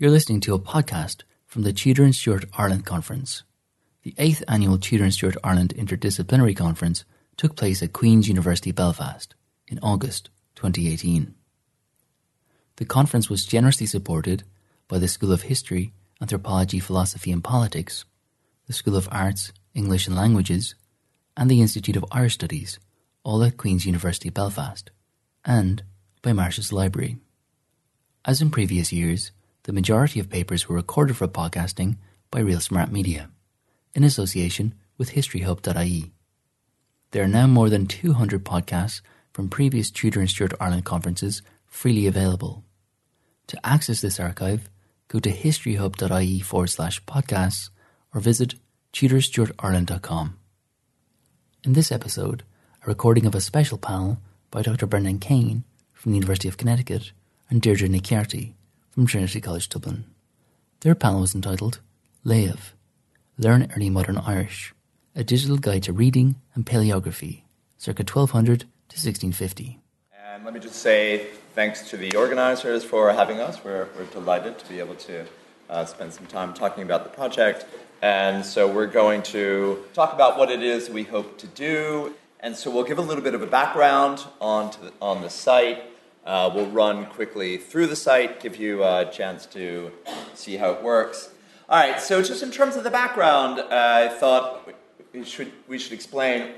You're listening to a podcast from the Tudor and Stuart Ireland Conference. The eighth annual Tudor and Stuart Ireland Interdisciplinary Conference took place at Queen's University Belfast in August 2018. The conference was generously supported by the School of History, Anthropology, Philosophy and Politics, the School of Arts, English and Languages, and the Institute of Irish Studies, all at Queen's University Belfast, and by Marsh's Library. As in previous years, the majority of papers were recorded for podcasting by Real Smart Media, in association with historyhub.ie. There are now more than 200 podcasts from previous Tudor and Stuart Ireland conferences freely available. To access this archive, go to historyhub.ie forward slash podcasts or visit tudorstuartireland.com. In this episode, a recording of a special panel by Dr. Brendan Kane from the University of Connecticut and Deirdre Nic Chárthaigh from Trinity College Dublin. Their panel was entitled Léamh, Learn Early Modern Irish, a digital guide to reading and paleography, circa 1200 to 1650. And let me just say thanks to the organizers for having us. We're, we're delighted to be able to uh, spend some time talking about the project. And so we're going to talk about what it is we hope to do. And so we'll give a little bit of a background on, the, on the site. Uh, we'll run quickly through the site, give you a chance to see how it works. All right, so just in terms of the background, uh, I thought we should, we should explain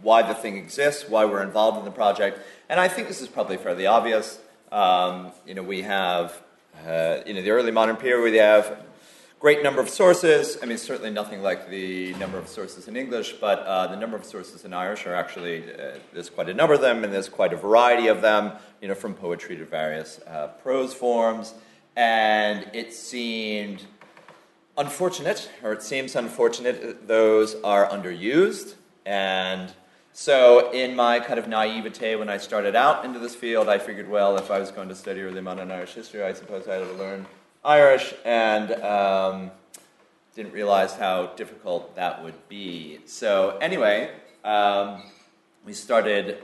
why the thing exists, why we're involved in the project. And I think this is probably fairly obvious. Um, you know, we have, uh, you know, the early modern period, we have great number of sources. I mean, certainly nothing like the number of sources in English, but uh, the number of sources in Irish are actually, uh, there's quite a number of them, and there's quite a variety of them, you know, from poetry to various uh, prose forms. And it seemed unfortunate, or it seems unfortunate, those are underused. And so, in my kind of naivete when I started out into this field, I figured, well, if I was going to study early modern Irish history, I suppose I had to learn Irish, and um, didn't realize how difficult that would be. So, anyway, um, we started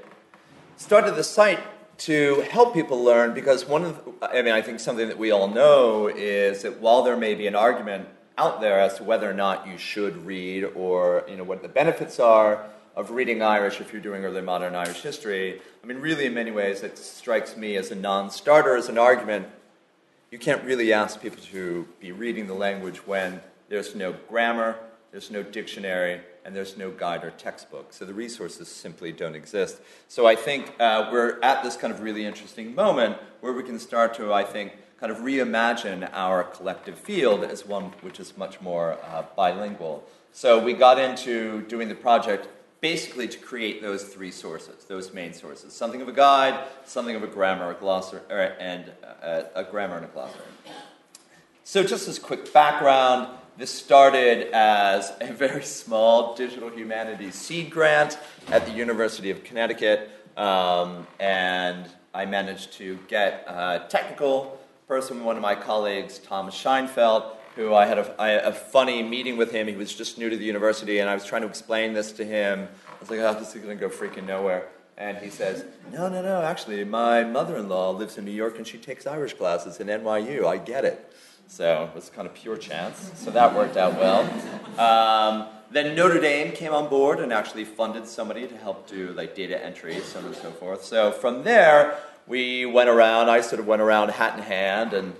started the site to help people learn because one of the, I mean, I think something that we all know is that while there may be an argument out there as to whether or not you should read or you know what the benefits are of reading Irish if you're doing early modern Irish history. I mean, really, in many ways, it strikes me as a non-starter, as an argument. You can't really ask people to be reading the language when there's no grammar, there's no dictionary, and there's no guide or textbook. So the resources simply don't exist. So I think uh, we're at this kind of really interesting moment where we can start to, I think, kind of reimagine our collective field as one which is much more uh, bilingual. So we got into doing the project basically to create those three sources, those main sources something of a guide, something of a grammar, a glossary, and a, a grammar and a glossary. So, just as quick background, this started as a very small digital humanities seed grant at the University of Connecticut, um, and I managed to get a technical person, one of my colleagues, Thomas Scheinfeldt, who I had a, a funny meeting with him. He was just new to the university, and I was trying to explain this to him. I was like, oh, this is going to go freaking nowhere. And he says, no, no, no, actually, my mother-in-law lives in New York, and she takes Irish classes in NYU. I get it. So it was kind of pure chance. So that worked out well. Um, then Notre Dame came on board and actually funded somebody to help do like data entry, so on and so forth. So from there, we went around. I sort of went around hat in hand and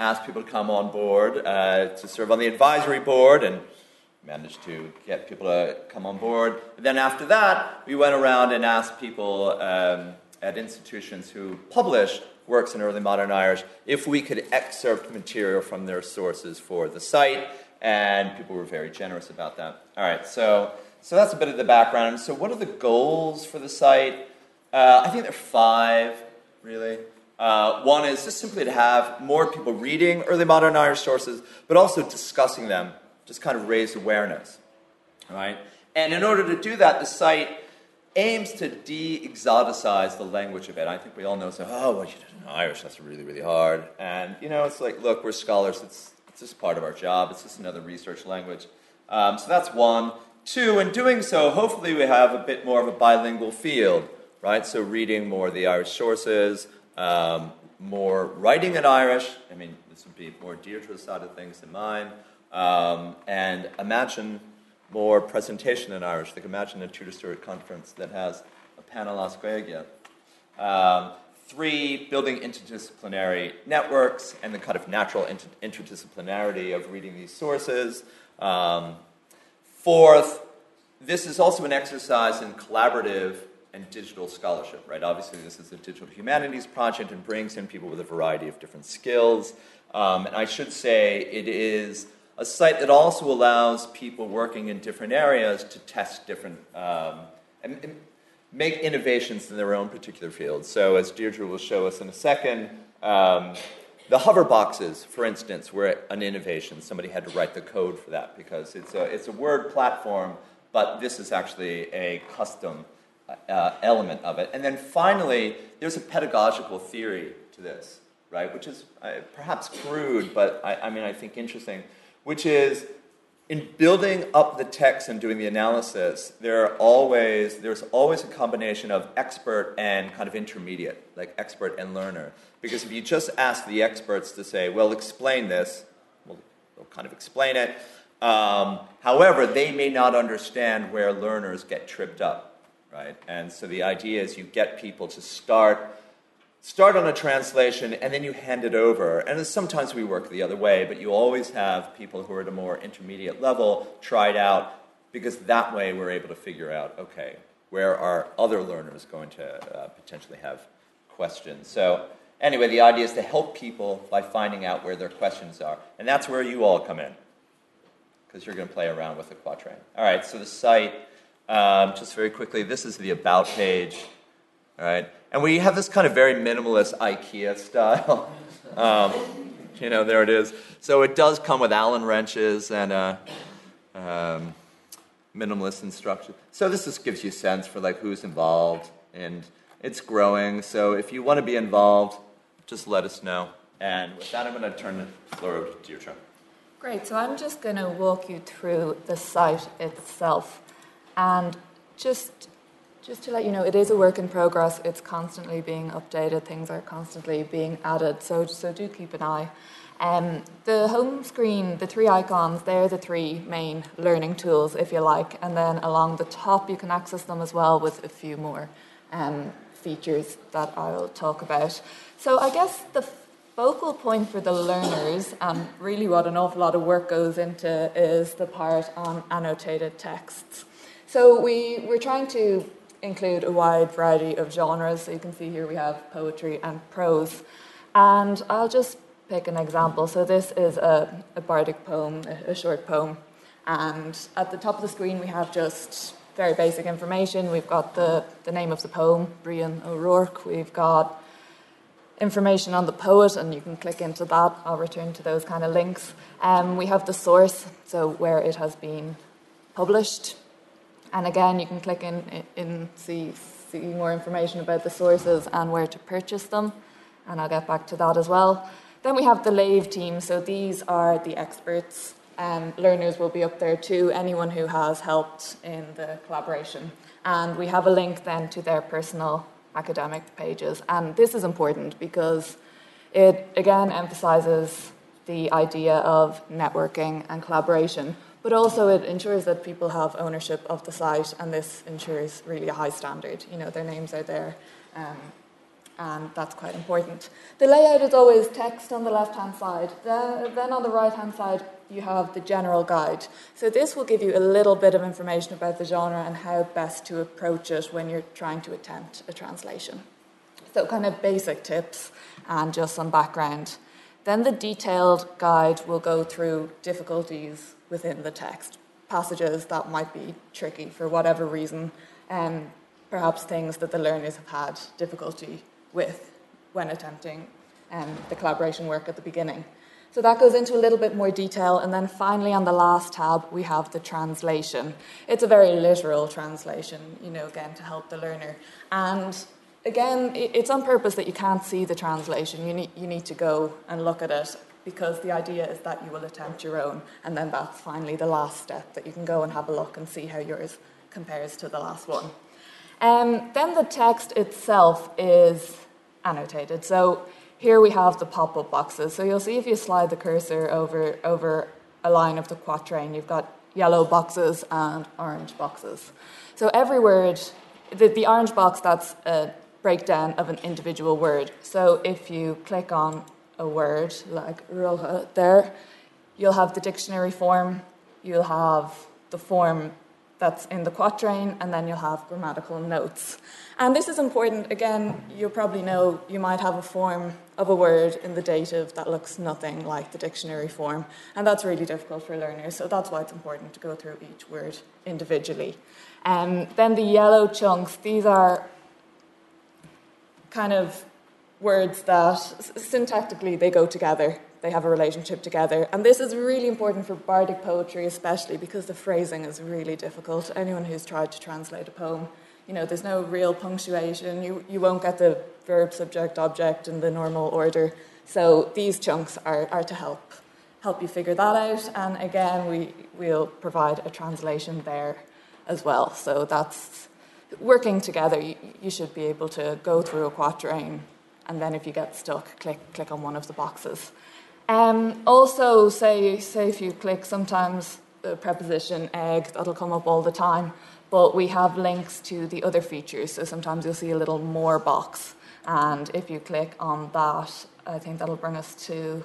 asked people to come on board uh, to serve on the advisory board and managed to get people to come on board. And then after that, we went around and asked people um, at institutions who published works in early modern Irish if we could excerpt material from their sources for the site, and people were very generous about that. All right, so, so that's a bit of the background. So, what are the goals for the site? Uh, I think there are five, really. Uh, one is just simply to have more people reading early modern Irish sources, but also discussing them, just kind of raise awareness. Right? And in order to do that, the site aims to de exoticize the language a bit. I think we all know, so, oh, well, you did Irish, that's really, really hard. And, you know, it's like, look, we're scholars, it's, it's just part of our job, it's just another research language. Um, so that's one. Two, in doing so, hopefully we have a bit more of a bilingual field, right? So reading more of the Irish sources, um, more writing in Irish. I mean, this would be more Deirdre's side of things than mine. Um, and imagine more presentation in Irish. Like imagine a Tudor Stuart conference that has a panel Gaeilge. Um, three, building interdisciplinary networks and the kind of natural inter- interdisciplinarity of reading these sources. Um, fourth, this is also an exercise in collaborative and digital scholarship, right? Obviously, this is a digital humanities project and brings in people with a variety of different skills. Um, and I should say it is a site that also allows people working in different areas to test different um, and, and, make innovations in their own particular fields. So, as Deirdre will show us in a second, um, the hover boxes, for instance, were an innovation. Somebody had to write the code for that because it's a, it's a word platform, but this is actually a custom uh, element of it. And then finally, there's a pedagogical theory to this, right, which is uh, perhaps crude, but I, I mean, I think interesting which is in building up the text and doing the analysis, there are always there's always a combination of expert and kind of intermediate, like expert and learner. Because if you just ask the experts to say, "Well, explain this," well, they'll kind of explain it. Um, however, they may not understand where learners get tripped up, right? And so the idea is you get people to start start on a translation and then you hand it over. And sometimes we work the other way, but you always have people who are at a more intermediate level try it out because that way we're able to figure out okay, where are other learners going to uh, potentially have questions? So, anyway, the idea is to help people by finding out where their questions are. And that's where you all come in because you're going to play around with the quatrain. All right, so the site, um, just very quickly, this is the About page. All right. And we have this kind of very minimalist IKEA style. um, you know, there it is. So it does come with Allen wrenches and uh, um, minimalist instruction. So this just gives you a sense for like who's involved, and it's growing. So if you want to be involved, just let us know. And with that, I'm going to turn the floor over to Deirdre. Great. So I'm just going to walk you through the site itself, and just just to let you know, it is a work in progress. It's constantly being updated. Things are constantly being added. So, so do keep an eye. Um, the home screen, the three icons, they're the three main learning tools, if you like. And then along the top, you can access them as well with a few more um, features that I'll talk about. So, I guess the focal point for the learners, and really what an awful lot of work goes into, is the part on annotated texts. So, we, we're trying to include a wide variety of genres. So you can see here we have poetry and prose. And I'll just pick an example. So this is a, a bardic poem, a, a short poem. And at the top of the screen, we have just very basic information. We've got the, the name of the poem, Brian O'Rourke. We've got information on the poet, and you can click into that. I'll return to those kind of links. Um, we have the source, so where it has been published. And again, you can click in, in see, see more information about the sources and where to purchase them. And I'll get back to that as well. Then we have the Léamh team. So these are the experts. Um, learners will be up there too, anyone who has helped in the collaboration. And we have a link then to their personal academic pages. And this is important because it again emphasizes the idea of networking and collaboration, but also it ensures that people have ownership of the site, and this ensures really a high standard. You know, their names are there, um, and that's quite important. The layout is always text on the left hand side. The, then on the right hand side, you have the general guide. So this will give you a little bit of information about the genre and how best to approach it when you're trying to attempt a translation. So, kind of basic tips and just some background. Then the detailed guide will go through difficulties within the text, passages that might be tricky for whatever reason, and perhaps things that the learners have had difficulty with when attempting um, the collaboration work at the beginning. So that goes into a little bit more detail. And then finally, on the last tab, we have the translation. It's a very literal translation, you know, again, to help the learner. And again, it's on purpose that you can't see the translation. You need, you need to go and look at it because the idea is that you will attempt your own, and then that's finally the last step that you can go and have a look and see how yours compares to the last one. Um, then the text itself is annotated. So here we have the pop-up boxes. So you'll see if you slide the cursor over, over a line of the quatrain, you've got yellow boxes and orange boxes. So every word, the, the orange box, that's a breakdown of an individual word. So if you click on a word like roja there, you'll have the dictionary form, you'll have the form that's in the quatrain, and then you'll have grammatical notes. And this is important. Again, you'll probably know you might have a form of a word in the dative that looks nothing like the dictionary form, and that's really difficult for learners. So that's why it's important to go through each word individually. And um, then the yellow chunks, these are kind of words that syntactically they go together they have a relationship together. And this is really important for bardic poetry, especially because the phrasing is really difficult. Anyone who's tried to translate a poem, you know, there's no real punctuation. You, you won't get the verb, subject, object in the normal order. So these chunks are, are to help help you figure that out. And again, we will provide a translation there as well. So that's working together. You, you should be able to go through a quatrain, and then if you get stuck, click click on one of the boxes. Um, also, say, say if you click sometimes the preposition ag, that'll come up all the time, but we have links to the other features. So sometimes you'll see a little more box, and if you click on that, I think that'll bring us to,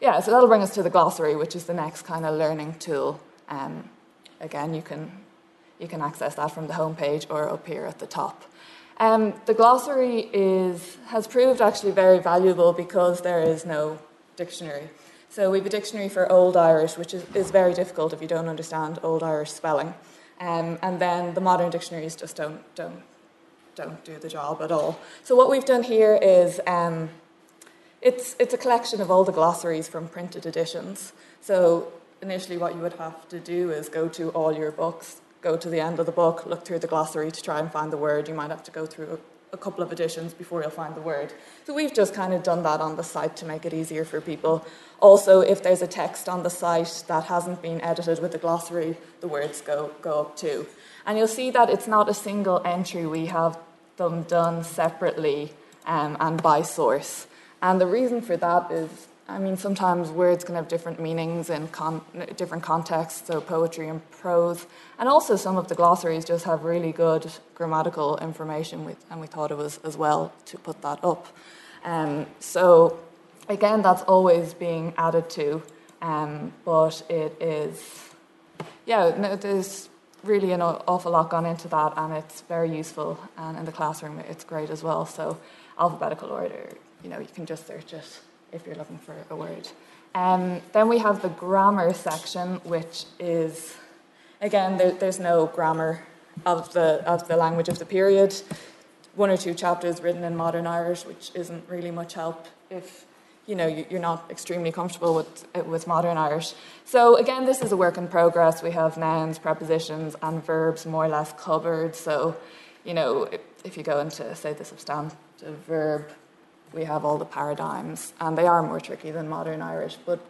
yeah, so that'll bring us to the glossary, which is the next kind of learning tool. Um, again, you can you can access that from the homepage or up here at the top. Um, the glossary is has proved actually very valuable because there is no dictionary. So we have a dictionary for Old Irish, which is, is very difficult if you don't understand Old Irish spelling. Um, and then the modern dictionaries just don't, don't, don't do the job at all. So what we've done here is um, it's, it's a collection of all the glossaries from printed editions. So initially what you would have to do is go to all your books, go to the end of the book, look through the glossary to try and find the word. You might have to go through a couple of editions before you'll find the word. So we've just kind of done that on the site to make it easier for people. Also, if there's a text on the site that hasn't been edited with the glossary, the words go, go up too. And you'll see that it's not a single entry, we have them done separately um, and by source. And the reason for that is I mean, sometimes words can have different meanings in con- different contexts, so poetry and prose. And also, some of the glossaries just have really good grammatical information, and we thought it was as well to put that up. Um, so, again, that's always being added to, um, but it is, yeah, no, there's really an awful lot gone into that, and it's very useful. And in the classroom, it's great as well. So, alphabetical order, you know, you can just search it if you're looking for a word. Um, then we have the grammar section, which is, again, there, there's no grammar of the, of the language of the period. One or two chapters written in modern Irish, which isn't really much help if you know you're not extremely comfortable with with modern Irish. So again, this is a work in progress. We have nouns, prepositions, and verbs more or less covered. So you know if you go into say the substantive verb we have all the paradigms, and they are more tricky than modern Irish. But,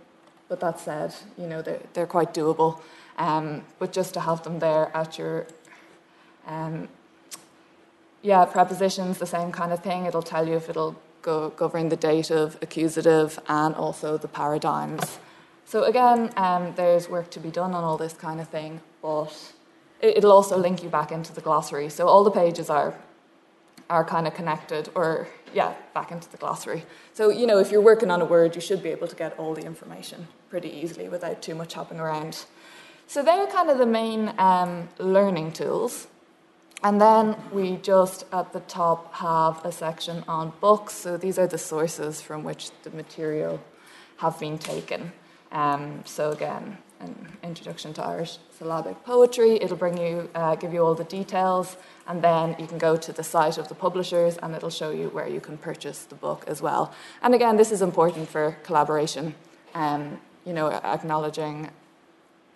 but that said, you know, they're, they're quite doable. Um, but just to have them there at your, um, yeah, prepositions, the same kind of thing. It'll tell you if it'll go, govern the dative, accusative, and also the paradigms. So again, um, there's work to be done on all this kind of thing, but it'll also link you back into the glossary. So all the pages are are kind of connected or yeah back into the glossary. So you know if you're working on a word you should be able to get all the information pretty easily without too much hopping around. So they're kind of the main um, learning tools. And then we just at the top have a section on books. So these are the sources from which the material have been taken. Um, so again an introduction to Irish syllabic poetry. It'll bring you, uh, give you all the details, and then you can go to the site of the publishers, and it'll show you where you can purchase the book as well. And again, this is important for collaboration. Um, you know, acknowledging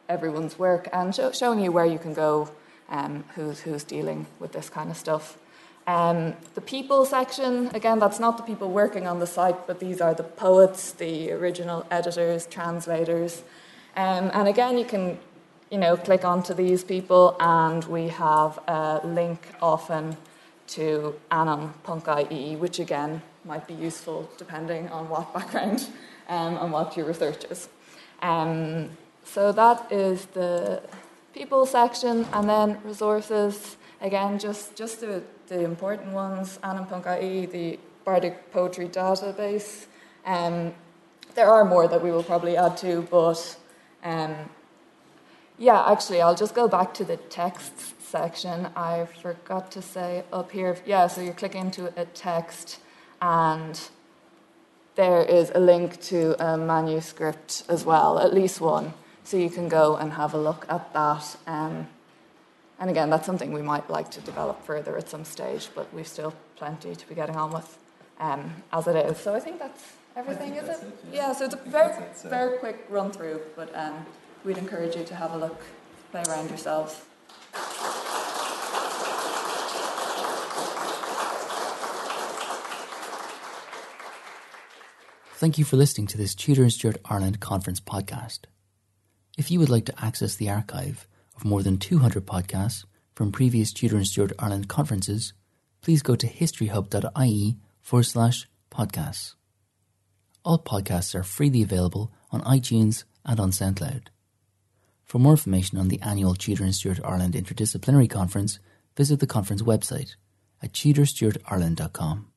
everyone's work and show, showing you where you can go, um, who's who's dealing with this kind of stuff. Um, the people section, again, that's not the people working on the site, but these are the poets, the original editors, translators. Um, and again, you can, you know, click onto these people, and we have a link often to ainm.ie, which again might be useful depending on what background um, and what your research is. Um, so that is the people section, and then resources. Again, just just the, the important ones. ainm.ie, the Bardic Poetry Database. Um, there are more that we will probably add to, but um, yeah, actually, I'll just go back to the texts section. I forgot to say up here, yeah, so you click into a text and there is a link to a manuscript as well, at least one. So you can go and have a look at that. Um, and again, that's something we might like to develop further at some stage, but we've still plenty to be getting on with um, as it is. So I think that's everything, is it? it yeah. so it's a very, very quick run through, but um, we'd encourage you to have a look, play around yourselves. Thank you for listening to this Tudor and Stuart Ireland Conference podcast. If you would like to access the archive of more than 200 podcasts from previous Tudor and Stuart Ireland conferences, please go to historyhub.ie forward slash podcasts. All podcasts are freely available on iTunes and on SoundCloud. For more information on the annual Tudor and Stuart Ireland Interdisciplinary Conference, visit the conference website at tudorstuartireland.com.